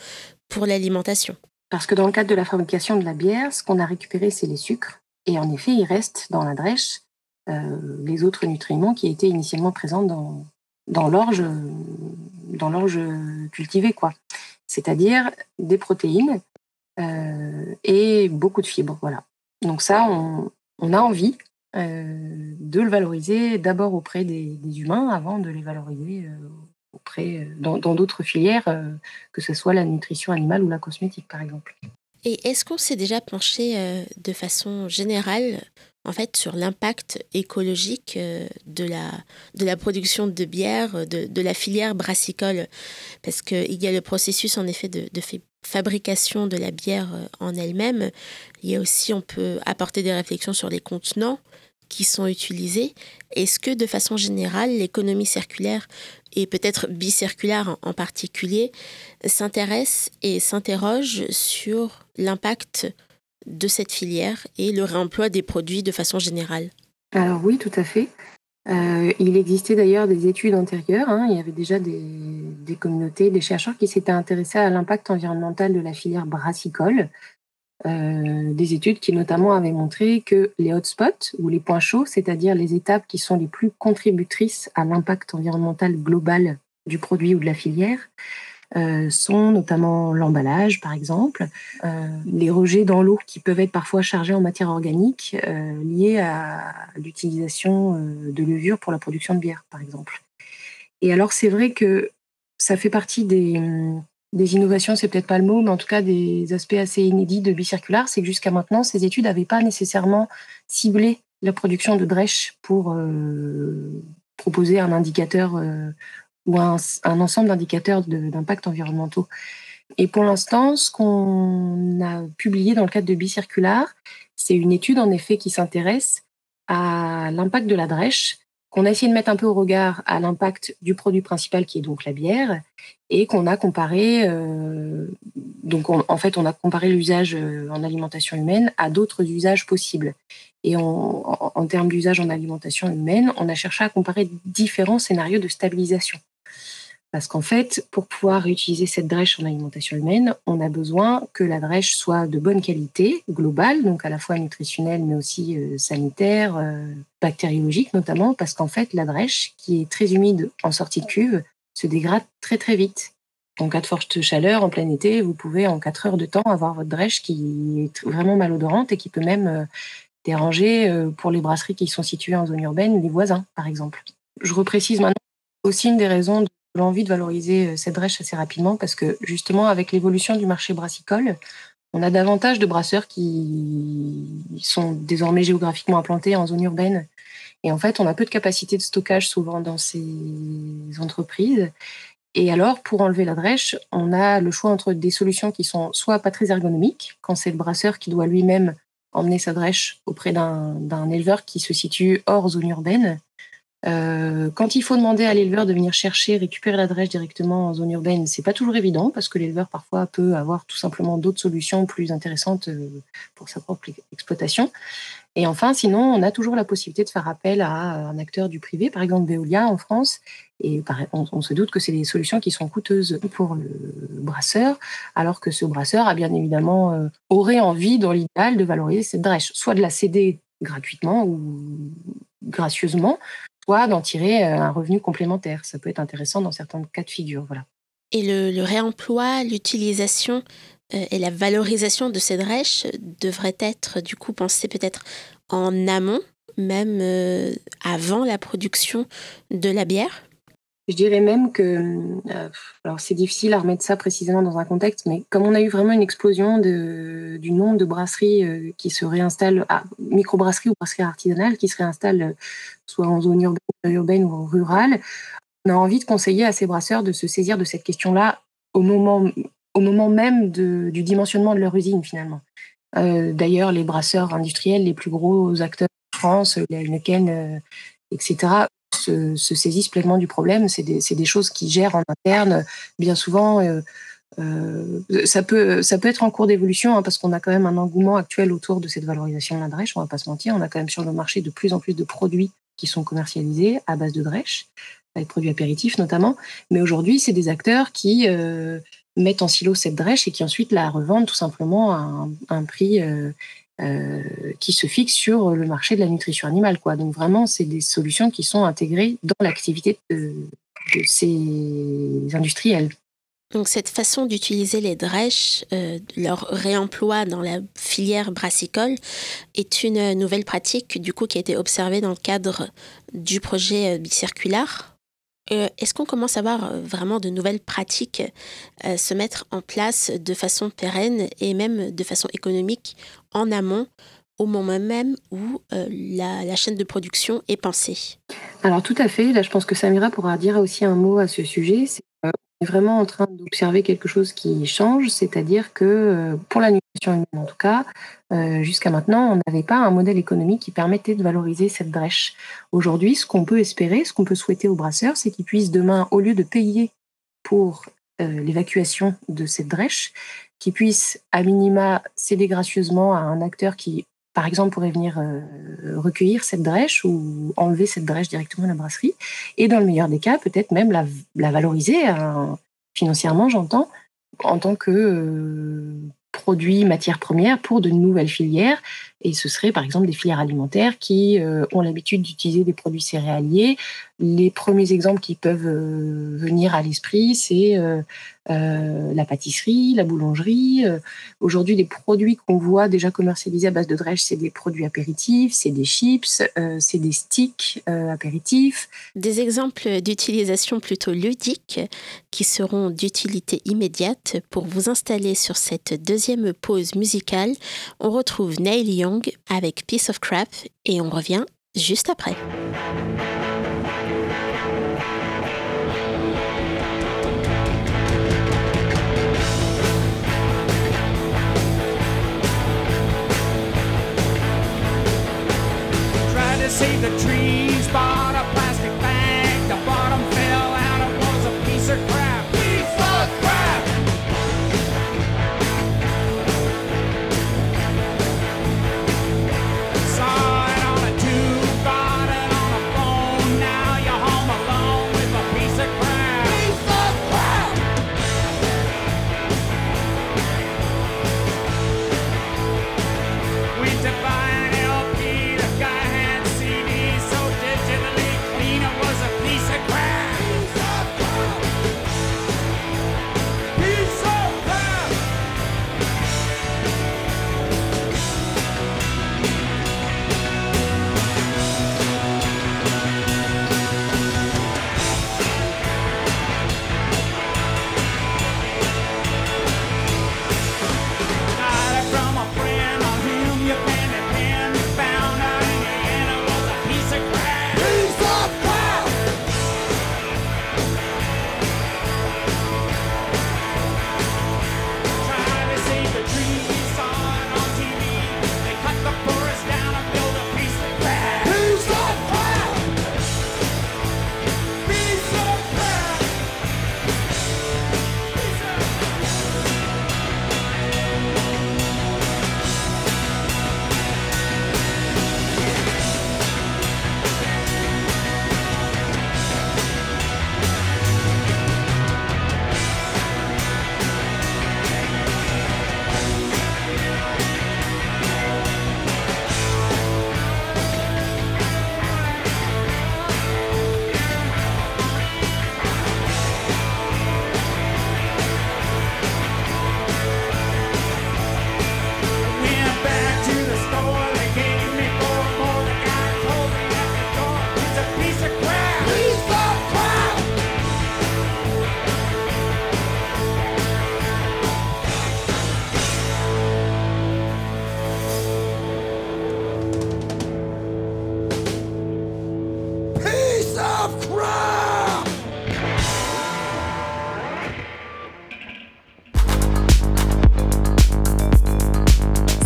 Speaker 2: pour l'alimentation.
Speaker 3: Parce que dans le cadre de la fabrication de la bière, ce qu'on a récupéré, c'est les sucres. Et en effet, il reste dans la drèche euh, les autres nutriments qui étaient initialement présents dans, dans l'orge cultivée c'est-à-dire des protéines euh, et beaucoup de fibres voilà donc ça on, a envie euh, de le valoriser d'abord auprès des, humains avant de les valoriser auprès dans d'autres filières que ce soit la nutrition animale ou la cosmétique par exemple
Speaker 2: et est-ce qu'on s'est déjà penché de façon générale en fait sur l'impact écologique euh, de la, de la production de bière, de, de la filière brassicole, parce qu'il y a le processus en effet de, de fabrication de la bière euh, en elle-même. Il y a aussi, on peut apporter des réflexions sur les contenants qui sont utilisés. Est-ce que de façon générale, l'économie circulaire et peut-être bicirculaire en particulier s'intéresse et s'interroge sur l'impact de cette filière et le réemploi des produits de façon générale
Speaker 3: Alors oui, tout à fait. Euh, il existait d'ailleurs des études antérieures. Hein. il y avait déjà des, communautés, des chercheurs qui s'étaient intéressés à l'impact environnemental de la filière brassicole. Euh, des études qui notamment avaient montré que les hotspots ou les points chauds, c'est-à-dire les étapes qui sont les plus contributrices à l'impact environnemental global du produit ou de la filière, euh, sont notamment l'emballage, par exemple, euh, les rejets dans l'eau qui peuvent être parfois chargés en matière organique euh, liés à l'utilisation de levure pour la production de bière, par exemple. Et alors, c'est vrai que ça fait partie des, des innovations, c'est peut-être pas le mot, mais en tout cas des aspects assez inédits de bicirculaire, c'est que jusqu'à maintenant, ces études n'avaient pas nécessairement ciblé la production de drèche pour proposer un indicateur ou un, ensemble d'indicateurs d'impact environnementaux. Et pour l'instant, ce qu'on a publié dans le cadre de Bicircular, c'est une étude en effet qui s'intéresse à l'impact de la drèche, qu'on a essayé de mettre un peu au regard à l'impact du produit principal qui est donc la bière, et qu'on a comparé, euh, donc en fait on a comparé l'usage euh, en alimentation humaine à d'autres usages possibles. Et en, en termes d'usage en alimentation humaine, on a cherché à comparer différents scénarios de stabilisation. Parce qu'en fait, pour pouvoir réutiliser cette drèche en alimentation humaine, on a besoin que la drèche soit de bonne qualité, globale, donc à la fois nutritionnelle, mais aussi euh, sanitaire, euh, bactériologique notamment, parce qu'en fait, la drèche, qui est très humide en sortie de cuve, se dégrade très très vite. En cas de forte chaleur, en plein été, vous pouvez en 4 heures de temps avoir votre drèche qui est vraiment malodorante et qui peut même euh, déranger pour les brasseries qui sont situées en zone urbaine, les voisins, par exemple. Je reprécise maintenant aussi une des raisons de l'envie de valoriser euh, cette drèche assez rapidement parce que justement, avec l'évolution du marché brassicole, on a davantage de brasseurs qui sont désormais géographiquement implantés en zone urbaine. Et en fait, on a peu de capacité de stockage souvent dans ces entreprises. Et alors, pour enlever la drèche, on a le choix entre des solutions qui sont soit pas très ergonomiques, quand c'est le brasseur qui doit lui-même emmener sa drèche auprès d'un éleveur qui se situe hors zone urbaine, euh, quand il faut demander à l'éleveur de venir chercher, récupérer la drèche directement en zone urbaine, c'est pas toujours évident parce que l'éleveur parfois peut avoir tout simplement d'autres solutions plus intéressantes euh, pour sa propre exploitation. Et enfin, sinon, on a toujours la possibilité de faire appel à un acteur du privé, par exemple Veolia en France, Et on, se doute que c'est des solutions qui sont coûteuses pour le brasseur, alors que ce brasseur a bien évidemment euh, aurait envie, dans l'idéal, de valoriser cette drèche, soit de la céder gratuitement ou gracieusement, soit d'en tirer euh, un revenu complémentaire. Ça peut être intéressant dans certains cas de figure. Voilà.
Speaker 2: Et le, réemploi, l'utilisation euh, et la valorisation de ces drèches devraient être du coup pensées peut-être en amont, même avant la production de la bière?
Speaker 3: Je dirais même que, euh, alors c'est difficile à remettre ça précisément dans un contexte, mais comme on a eu vraiment une explosion du nombre de brasseries euh, qui se réinstallent, ah, microbrasseries ou brasseries artisanales qui se réinstallent euh, soit en zone urbaine, ou rurale, on a envie de conseiller à ces brasseurs de se saisir de cette question-là au moment, au moment même du dimensionnement de leur usine finalement. D'ailleurs, les brasseurs industriels, les plus gros acteurs de France, les Heineken, etc., se, saisissent pleinement du problème. C'est des, choses qui gèrent en interne. Bien souvent, euh, euh, ça, peut, être en cours d'évolution, hein, parce qu'on a quand même un engouement actuel autour de cette valorisation de la drèche, on va pas se mentir. On a quand même sur le marché de plus en plus de produits qui sont commercialisés à base de drèche, avec produits apéritifs notamment. Mais aujourd'hui, c'est des acteurs qui euh, mettent en silo cette drèche et qui ensuite la revendent tout simplement à un, prix qui se fixe sur le marché de la nutrition animale. Quoi. Donc vraiment, c'est des solutions qui sont intégrées dans l'activité de, ces industriels.
Speaker 2: Donc cette façon d'utiliser les drèches, euh, leur réemploi dans la filière brassicole, est une nouvelle pratique du coup qui a été observée dans le cadre du projet euh, bicirculaire euh, est-ce qu'on commence à voir euh, vraiment de nouvelles pratiques euh, se mettre en place de façon pérenne et même de façon économique en amont au moment même où la, chaîne de production est pensée?
Speaker 3: Alors tout à fait, là je pense que Samira pourra dire aussi un mot à ce sujet. Est vraiment en train d'observer quelque chose qui change, c'est-à-dire que pour la nutrition humaine en tout cas, euh, jusqu'à maintenant, on n'avait pas un modèle économique qui permettait de valoriser cette drèche. Aujourd'hui, ce qu'on peut espérer, ce qu'on peut souhaiter aux brasseurs, c'est qu'ils puissent demain, au lieu de payer pour euh, l'évacuation de cette drèche, qu'ils puissent à minima céder gracieusement à un acteur qui, par exemple, pourrait venir euh, recueillir cette drèche ou enlever cette drèche directement à la brasserie, et dans le meilleur des cas, peut-être même la, valoriser financièrement, j'entends, en tant que produits, matières premières pour de nouvelles filières. Et ce serait par exemple des filières alimentaires qui euh, ont l'habitude d'utiliser des produits céréaliers. Les premiers exemples qui peuvent euh, venir à l'esprit, c'est euh, la pâtisserie, la boulangerie. Aujourd'hui, les produits qu'on voit déjà commercialisés à base de drèche, c'est des produits apéritifs, c'est des chips, c'est des sticks apéritifs.
Speaker 2: Des exemples d'utilisation plutôt ludiques qui seront d'utilité immédiate pour vous installer sur cette deuxième pause musicale. On retrouve Neil Young avec Piece of Crap et on revient juste après.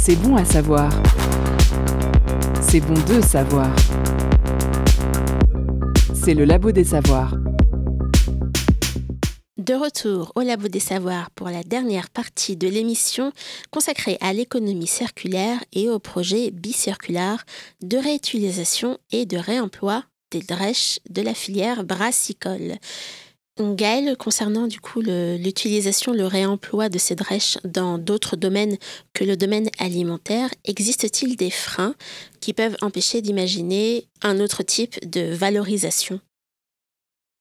Speaker 1: C'est bon à savoir. C'est bon de savoir. C'est le Labo des Savoirs.
Speaker 2: De retour au Labo des Savoirs pour la dernière partie de l'émission consacrée à l'économie circulaire et au projet bicirculaire de réutilisation et de réemploi des drèches de la filière brassicole. Gaël, concernant du coup l'utilisation, le, réemploi de ces drèches dans d'autres domaines que le domaine alimentaire, existe-t-il des freins qui peuvent empêcher d'imaginer un autre type de valorisation?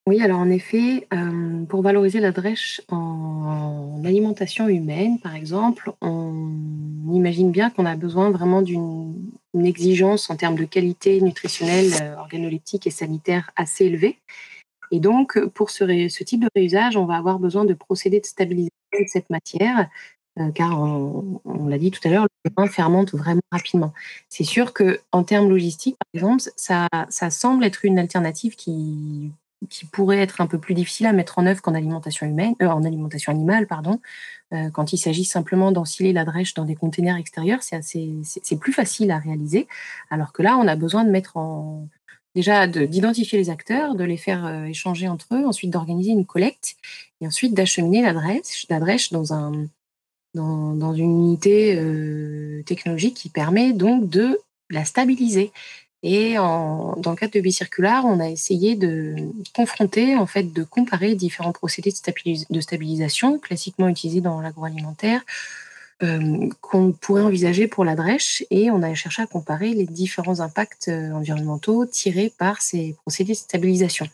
Speaker 3: Oui, alors en effet, euh, pour valoriser la drèche en, alimentation humaine, par exemple, on imagine bien qu'on a besoin vraiment d'une exigence en termes de qualité nutritionnelle, euh, organoleptique et sanitaire assez élevée. Et donc, pour ce, type de réusage, on va avoir besoin de procéder de stabilisation de cette matière, euh, car on, l'a dit tout à l'heure, le pain fermente vraiment rapidement. C'est sûr qu'en termes logistiques, par exemple, ça, semble être une alternative qui, pourrait être un peu plus difficile à mettre en œuvre qu'en alimentation humaine, euh, en alimentation animale, pardon. Euh, quand il s'agit simplement d'ensiler la drèche dans des containers extérieurs, c'est plus facile à réaliser. Alors que là, on a besoin de mettre en, déjà d'identifier les acteurs, de les faire euh, échanger entre eux, ensuite d'organiser une collecte et ensuite d'acheminer la drèche, dans, un, dans, une unité euh, technologique qui permet donc de la stabiliser. Et dans le cadre de Bicircular, on a essayé de confronter, en fait, de comparer différents procédés de, stabilisation classiquement utilisés dans l'agroalimentaire euh, qu'on pourrait envisager pour la drèche et on a cherché à comparer les différents impacts euh, environnementaux tirés par ces procédés de stabilisation.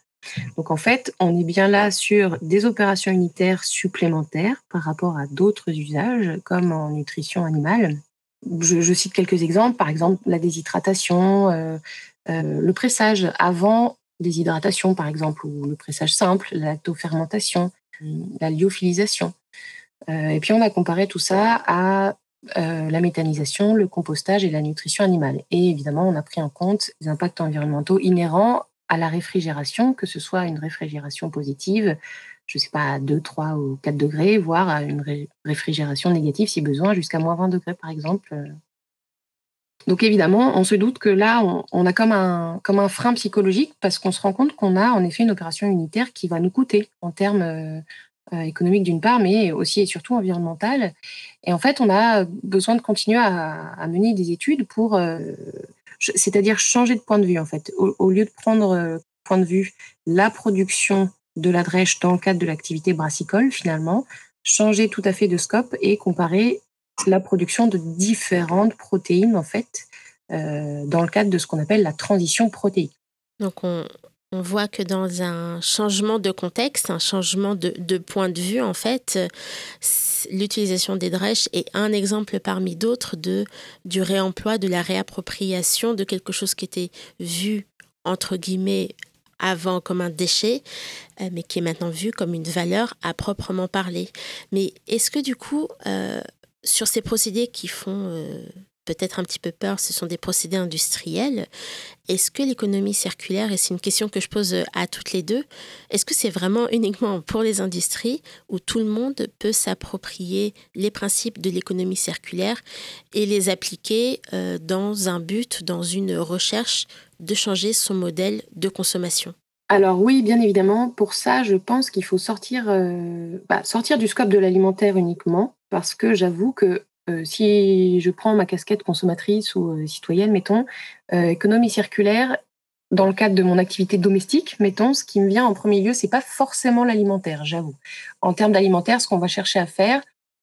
Speaker 3: Donc en fait, on est bien là sur des opérations unitaires supplémentaires par rapport à d'autres usages comme en nutrition animale. Je, cite quelques exemples, par exemple la déshydratation, euh, le pressage avant déshydratation par exemple, ou le pressage simple, la lactofermentation, la lyophilisation. Euh, et puis on a comparé tout ça à euh, la méthanisation, le compostage et la nutrition animale. Et évidemment, on a pris en compte les impacts environnementaux inhérents à la réfrigération, que ce soit une réfrigération positive, je ne sais pas, à 2, 3 ou 4 degrés, voire à une réfrigération négative si besoin, jusqu'à moins 20 degrés par exemple. Donc évidemment, on se doute que là, on, a comme un, comme un frein psychologique parce qu'on se rend compte qu'on a en effet une opération unitaire qui va nous coûter en termes euh, économique d'une part, mais aussi et surtout environnementale. Et en fait, on a besoin de continuer à, mener des études pour, euh, c'est-à-dire changer de point de vue en fait. Au, lieu de prendre euh, point de vue la production de la drèche dans le cadre de l'activité brassicole, finalement, changer tout à fait de scope et comparer la production de différentes protéines en fait dans le cadre de ce qu'on appelle la transition protéique.
Speaker 2: Donc on, on voit que dans un changement de contexte, un changement de, point de vue, en fait, l'utilisation des drèches est un exemple parmi d'autres de du réemploi, de la réappropriation de quelque chose qui était vu entre guillemets avant comme un déchet, euh, mais qui est maintenant vu comme une valeur à proprement parler. Mais est-ce que du coup, euh, sur ces procédés qui font euh, peut-être un petit peu peur, ce sont des procédés industriels. Est-ce que l'économie circulaire, et c'est une question que je pose à toutes les deux, est-ce que c'est vraiment uniquement pour les industries où tout le monde peut s'approprier les principes de l'économie circulaire et les appliquer euh, dans un but, dans une recherche de changer son modèle de consommation?
Speaker 3: Alors oui, bien évidemment. Pour ça, je pense qu'il faut sortir, euh, bah, sortir du scope de l'alimentaire uniquement, parce que j'avoue que euh, si je prends ma casquette consommatrice ou euh, citoyenne, mettons, euh, économie circulaire, dans le cadre de mon activité domestique, mettons, ce qui me vient en premier lieu, c'est pas forcément l'alimentaire, j'avoue. En termes d'alimentaire, ce qu'on va chercher à faire,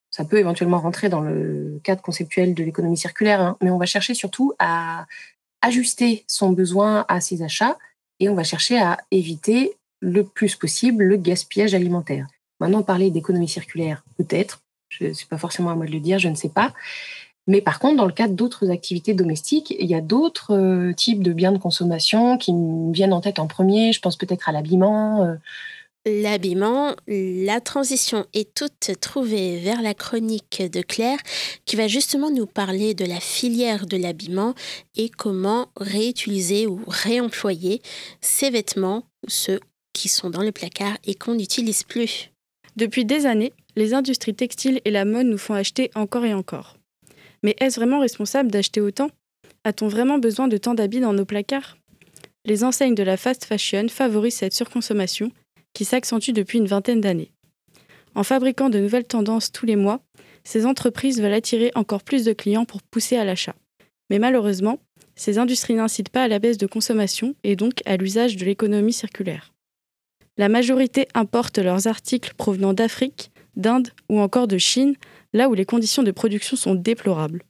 Speaker 3: ça peut éventuellement rentrer dans le cadre conceptuel de l'économie circulaire, hein, mais on va chercher surtout à ajuster son besoin à ses achats et on va chercher à éviter le plus possible le gaspillage alimentaire. Maintenant, parler d'économie circulaire, peut-être, ce n'est pas forcément à moi de le dire, je ne sais pas. Mais par contre, dans le cadre d'autres activités domestiques, il y a d'autres euh, types de biens de consommation qui me viennent en tête en premier. Je pense peut-être à l'habillement. Euh.
Speaker 2: L'habillement, la transition est toute trouvée vers la chronique de Claire qui va justement nous parler de la filière de l'habillement et comment réutiliser ou réemployer ces vêtements, ceux qui sont dans le placard et qu'on n'utilise plus.
Speaker 7: Depuis des années, les industries textiles et la mode nous font acheter encore et encore. Mais est-ce vraiment responsable d'acheter autant? A-t-on vraiment besoin de tant d'habits dans nos placards? Les enseignes de la fast fashion favorisent cette surconsommation qui s'accentue depuis une vingtaine d'années. En fabriquant de nouvelles tendances tous les mois, ces entreprises veulent attirer encore plus de clients pour pousser à l'achat. Mais malheureusement, ces industries n'incitent pas à la baisse de consommation et donc à l'usage de l'économie circulaire. La majorité importe leurs articles provenant d'Afrique, d'Inde ou encore de Chine, là où les conditions de production sont déplorables.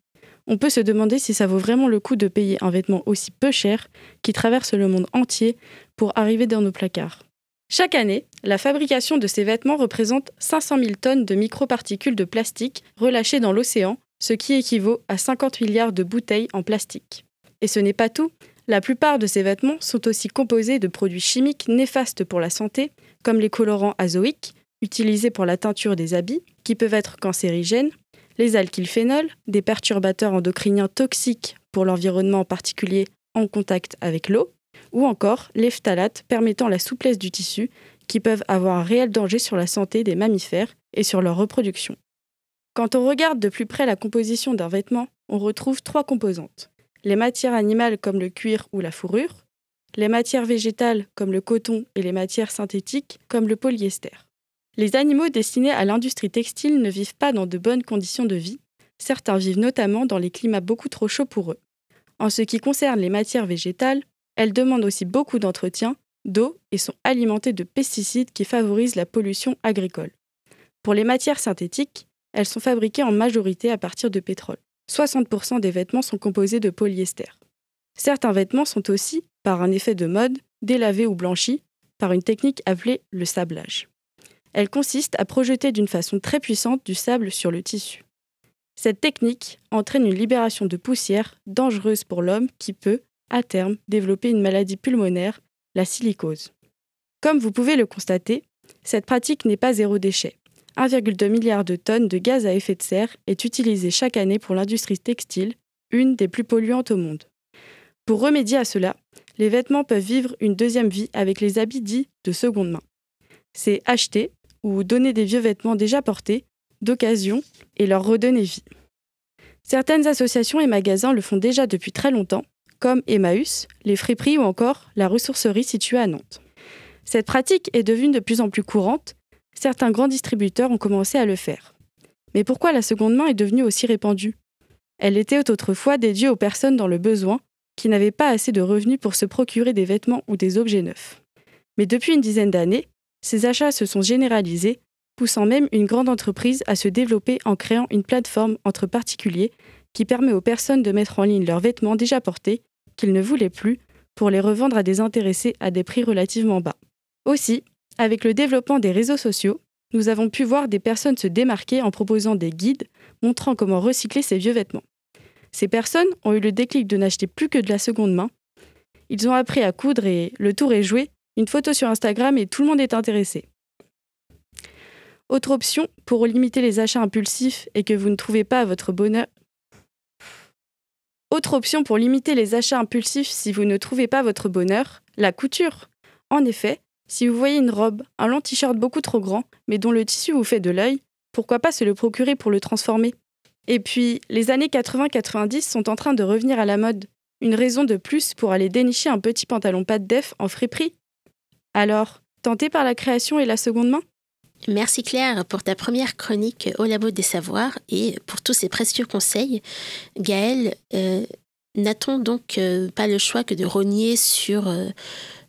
Speaker 7: On peut se demander si ça vaut vraiment le coup de payer un vêtement aussi peu cher qui traverse le monde entier pour arriver dans nos placards. Chaque année, la fabrication de ces vêtements représente 500 000 tonnes de microparticules de plastique relâchées dans l'océan, ce qui équivaut à 50 milliards de bouteilles en plastique. Et ce n'est pas tout, la plupart de ces vêtements sont aussi composés de produits chimiques néfastes pour la santé, comme les colorants azoïques, utilisés pour la teinture des habits, qui peuvent être cancérigènes, les alkylphénols, des perturbateurs endocriniens toxiques pour l'environnement en particulier en contact avec l'eau, ou encore les phtalates permettant la souplesse du tissu qui peuvent avoir un réel danger sur la santé des mammifères et sur leur reproduction. Quand on regarde de plus près la composition d'un vêtement, on retrouve trois composantes. Les matières animales comme le cuir ou la fourrure, les matières végétales comme le coton et les matières synthétiques comme le polyester. Les animaux destinés à l'industrie textile ne vivent pas dans de bonnes conditions de vie, certains vivent notamment dans les climats beaucoup trop chauds pour eux. En ce qui concerne les matières végétales, elles demandent aussi beaucoup d'entretien, d'eau et sont alimentées de pesticides qui favorisent la pollution agricole. Pour les matières synthétiques, elles sont fabriquées en majorité à partir de pétrole. 60% des vêtements sont composés de polyester. Certains vêtements sont aussi, par un effet de mode, délavés ou blanchis par une technique appelée le sablage. Elle consiste à projeter d'une façon très puissante du sable sur le tissu. Cette technique entraîne une libération de poussière dangereuse pour l'homme qui peut, à terme, développer une maladie pulmonaire, la silicose. Comme vous pouvez le constater, cette pratique n'est pas zéro déchet. 1,2 milliard de tonnes de gaz à effet de serre est utilisé chaque année pour l'industrie textile, une des plus polluantes au monde. Pour remédier à cela, les vêtements peuvent vivre une deuxième vie avec les habits dits de seconde main. C'est acheter ou donner des vieux vêtements déjà portés, d'occasion, et leur redonner vie. Certaines associations et magasins le font déjà depuis très longtemps, comme Emmaüs, les friperies ou encore la ressourcerie située à Nantes. Cette pratique est devenue de plus en plus courante, certains grands distributeurs ont commencé à le faire. Mais pourquoi la seconde main est devenue aussi répandue? Elle était autrefois dédiée aux personnes dans le besoin qui n'avaient pas assez de revenus pour se procurer des vêtements ou des objets neufs. Mais depuis une dizaine d'années, ces achats se sont généralisés, poussant même une grande entreprise à se développer en créant une plateforme entre particuliers qui permet aux personnes de mettre en ligne leurs vêtements déjà portés qu'ils ne voulaient plus pour les revendre à des intéressés à des prix relativement bas. Aussi, avec le développement des réseaux sociaux, nous avons pu voir des personnes se démarquer en proposant des guides montrant comment recycler ces vieux vêtements. Ces personnes ont eu le déclic de n'acheter plus que de la seconde main. Ils ont appris à coudre et le tour est joué, une photo sur Instagram et tout le monde est intéressé. Autre option, pour limiter les achats impulsifs et que vous ne trouvez pas votre bonheur, autre option pour limiter les achats impulsifs si vous ne trouvez pas votre bonheur, la couture. En effet, si vous voyez une robe, un long t-shirt beaucoup trop grand, mais dont le tissu vous fait de l'œil, pourquoi pas se le procurer pour le transformer? Et puis, les années 80-90 sont en train de revenir à la mode. Une raison de plus pour aller dénicher un petit pantalon pas de def en friperie. Alors, tenté par la création et la seconde main?
Speaker 2: Merci Claire pour ta première chronique au Labo des Savoirs et pour tous ces précieux conseils. Gaëlle, euh, n'a-t-on donc euh, pas le choix que de rogner sur euh,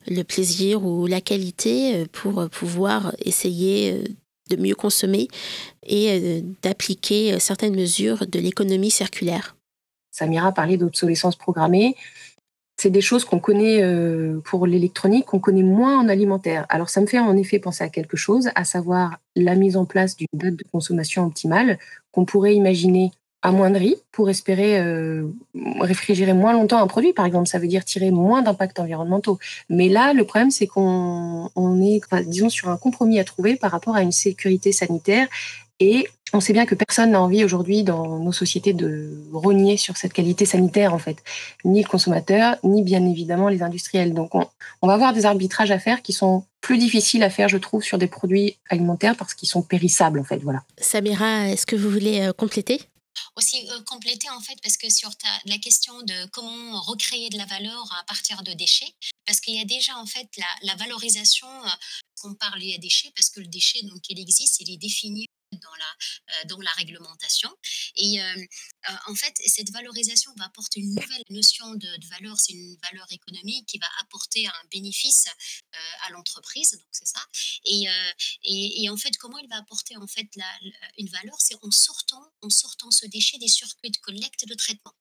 Speaker 2: le plaisir ou la qualité pour pouvoir essayer de mieux consommer et d'appliquer certaines mesures de l'économie circulaire?
Speaker 3: Samira parlait d'obsolescence programmée c'est des choses qu'on connaît euh, pour l'électronique, qu'on connaît moins en alimentaire. Alors ça me fait en effet penser à quelque chose, à savoir la mise en place d'une date de consommation optimale qu'on pourrait imaginer amoindrie pour espérer euh, réfrigérer moins longtemps un produit, par exemple. Ça veut dire tirer moins d'impacts environnementaux. Mais là, le problème, c'est qu'on est, disons, sur un compromis à trouver par rapport à une sécurité sanitaire et on sait bien que personne n'a envie aujourd'hui dans nos sociétés de rogner sur cette qualité sanitaire, en fait. Ni le consommateur, ni bien évidemment les industriels. Donc, on, va avoir des arbitrages à faire qui sont plus difficiles à faire, je trouve, sur des produits alimentaires parce qu'ils sont périssables, en fait. Voilà.
Speaker 2: Samira, est-ce que vous voulez euh, compléter?
Speaker 4: Aussi compléter en fait parce que sur ta, la question de comment recréer de la valeur à partir de déchets parce qu'il y a déjà en fait la, la valorisation qu'on parle des déchets parce que le déchet donc il existe il est défini dans la, euh, dans la réglementation. Et euh, euh, en fait, cette valorisation va apporter une nouvelle notion de, valeur, c'est une valeur économique qui va apporter un bénéfice à l'entreprise, donc c'est ça. Et, et, en fait, comment il va apporter en fait la, une valeur, c'est en sortant, en sortant ce déchet des circuits de collecte de traitement.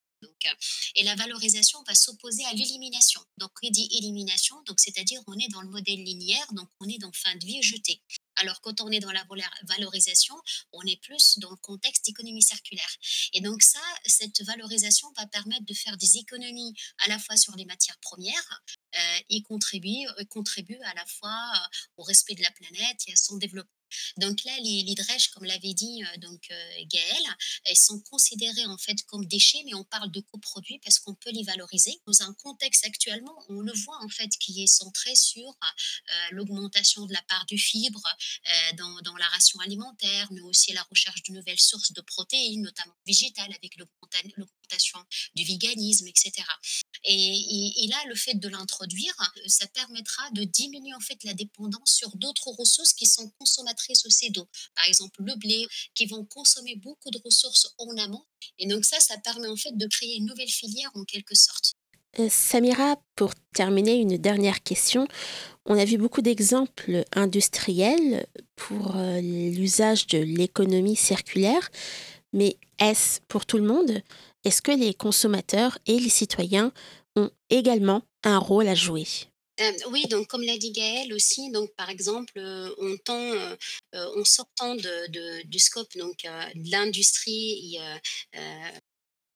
Speaker 4: Et la valorisation va s'opposer à l'élimination. Donc, il dit élimination, donc c'est-à-dire on est dans le modèle linéaire, donc on est dans fin de vie jeté. Alors quand on est dans la valorisation, on est plus dans le contexte d'économie circulaire. Et donc ça, cette valorisation va permettre de faire des économies à la fois sur les matières premières euh, et contribue, euh, à la fois euh, au respect de la planète et à son développement. Donc là, les, les comme l'avait dit euh, donc euh, Gaëlle, elles sont considérées en fait comme déchets, mais on parle de coproduits parce qu'on peut les valoriser. Dans un contexte actuellement, on le voit en fait qui est centré sur euh, l'augmentation de la part du fibre dans, dans, la ration alimentaire, mais aussi la recherche de nouvelles sources de protéines, notamment végétales, avec l'augmentation du véganisme, etc. Et, là, le fait de l'introduire, ça permettra de diminuer en fait la dépendance sur d'autres ressources qui sont consommatrices aussi d'eau. Par exemple, le blé, qui vont consommer beaucoup de ressources en amont. Et donc ça, ça permet en fait de créer une nouvelle filière en quelque sorte.
Speaker 2: Euh, Samira, pour terminer, une dernière question. On a vu beaucoup d'exemples industriels pour euh, l'usage de l'économie circulaire, mais est-ce pour tout le monde? Est-ce que les consommateurs et les citoyens ont également un rôle à jouer?
Speaker 4: Euh, oui, donc comme l'a dit Gaëlle aussi, donc par exemple, euh, on euh, en sortant du scope donc de l'industrie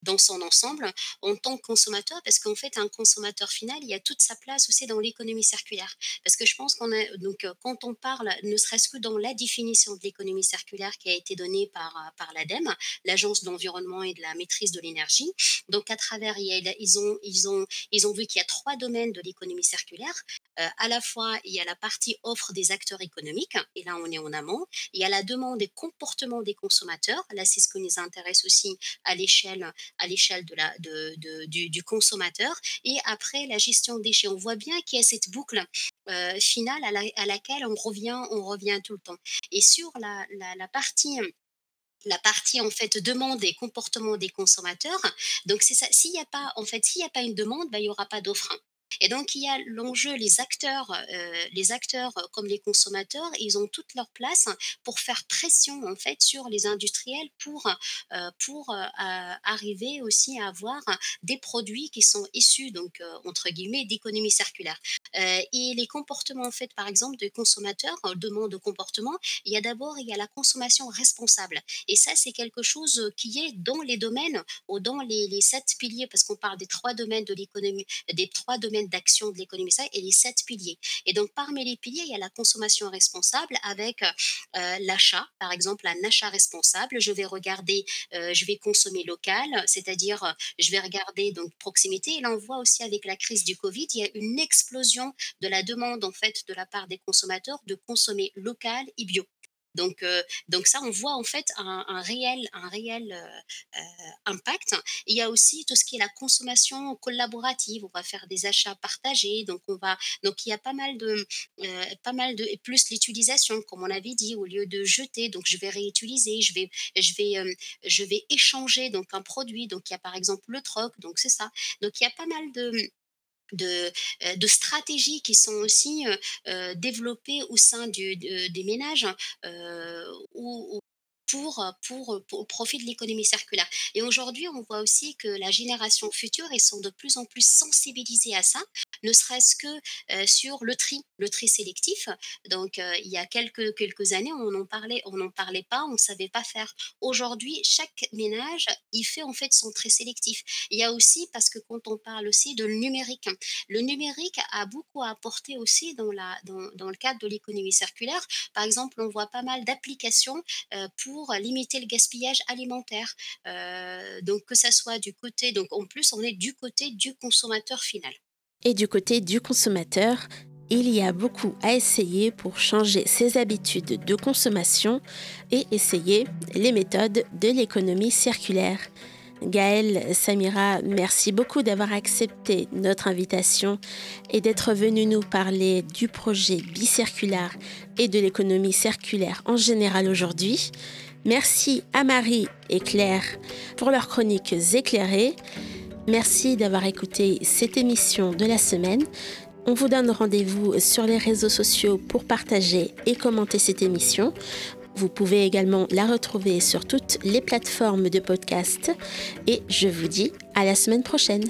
Speaker 4: dans son ensemble en tant que consommateur, parce qu'en fait, un consommateur final, il y a toute sa place aussi dans l'économie circulaire. Parce que je pense qu'on a, donc, euh, quand on parle, ne serait-ce que dans la définition de l'économie circulaire qui a été donnée par, euh, par l'ADEME, l'Agence de l'environnement et de la maîtrise de l'énergie, donc à travers, ils ont, ils ont, ils ont vu qu'il y a trois domaines de l'économie circulaire. Euh, à la fois, il y a la partie offre des acteurs économiques, et là, on est en amont. Il y a la demande des comportements des consommateurs. Là, c'est ce qui nous intéresse aussi à l'échelle à l'échelle de la, de, de, du, consommateur. Et après, la gestion des déchets. On voit bien qu'il y a cette boucle euh, finale à, la, à, laquelle on revient, on revient tout le temps. Et sur la, la, la partie la partie en fait demande et comportement des consommateurs. Donc c'est ça. S'il n'y a pas en fait s'il n'y a pas une demande, ben, il n'y aura pas d'offre. Et donc, il y a l'enjeu, les acteurs, euh, les acteurs comme les consommateurs, ils ont toute leur place pour faire pression, en fait, sur les industriels pour, euh, pour euh, arriver aussi à avoir des produits qui sont issus, donc, entre guillemets, d'économie circulaire. et les comportements, en fait, par exemple, des consommateurs, demande de comportement, il y a d'abord, il y a la consommation responsable. Et ça, c'est quelque chose qui est dans les domaines ou dans les, les sept piliers, parce qu'on parle des trois domaines de l'économie, des trois domaines d'action de l'économie et les sept piliers. Et donc, parmi les piliers, il y a la consommation responsable avec euh, l'achat, par exemple, un achat responsable. Je vais regarder, euh, je vais consommer local, c'est-à-dire, je vais regarder donc proximité. Et là, on voit aussi avec la crise du Covid, il y a une explosion de la demande, en fait, de la part des consommateurs de consommer local et bio. Donc, euh, donc ça, on voit en fait un, réel, un réel euh, euh, impact. Il y a aussi tout ce qui est la consommation collaborative. On va faire des achats partagés. Donc, on va, donc il y a pas mal de, pas mal de, et plus l'utilisation, comme on avait dit, au lieu de jeter. Donc, je vais réutiliser, je vais, je vais, je vais échanger donc un produit. Donc, il y a par exemple le troc. Donc, c'est ça. Donc, il y a pas mal de de, euh, de, stratégies qui sont aussi euh, euh, développées au sein du, des ménages pour, pour, au profit de l'économie circulaire. Et aujourd'hui, on voit aussi que la génération future, ils sont de plus en plus sensibilisés à ça, ne serait-ce que euh, sur le tri, le tri sélectif. Donc, euh, il y a quelques, quelques années, on n'en parlait, parlait pas, on ne savait pas faire. Aujourd'hui, chaque ménage, il fait en fait son tri sélectif. Il y a aussi, parce que quand on parle aussi de numérique, le numérique a beaucoup à apporter aussi dans, la, dans, dans le cadre de l'économie circulaire. Par exemple, on voit pas mal d'applications euh, pour limiter le gaspillage alimentaire. Euh, donc que ça soit du côté, donc en plus on est du côté du consommateur final.
Speaker 2: Et du côté du consommateur, il y a beaucoup à essayer pour changer ses habitudes de consommation et essayer les méthodes de l'économie circulaire. Gaëlle, Samira, merci beaucoup d'avoir accepté notre invitation et d'être venu nous parler du projet bicirculaire et de l'économie circulaire en général aujourd'hui. Merci à Marie et Claire pour leurs chroniques éclairées. Merci d'avoir écouté cette émission de la semaine. On vous donne rendez-vous sur les réseaux sociaux pour partager et commenter cette émission. Vous pouvez également la retrouver sur toutes les plateformes de podcast et je vous dis à la semaine prochaine.